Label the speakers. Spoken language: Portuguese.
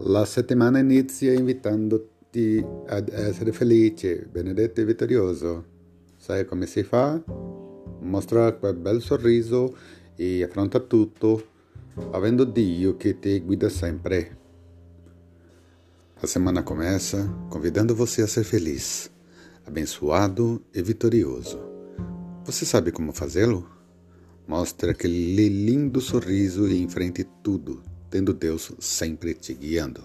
Speaker 1: La settimana inizia invitandoti ad essere felice, benedetto e vittorioso. Sai come si fa? Mostra quel bel sorriso e affronta tutto, avendo Dio che ti guida sempre. A semana começa convidando você a ser feliz, abençoado e vitorioso. Você sabe como fazê-lo? Mostre aquele lindo sorriso e enfrente tudo tendo Deus sempre te guiando.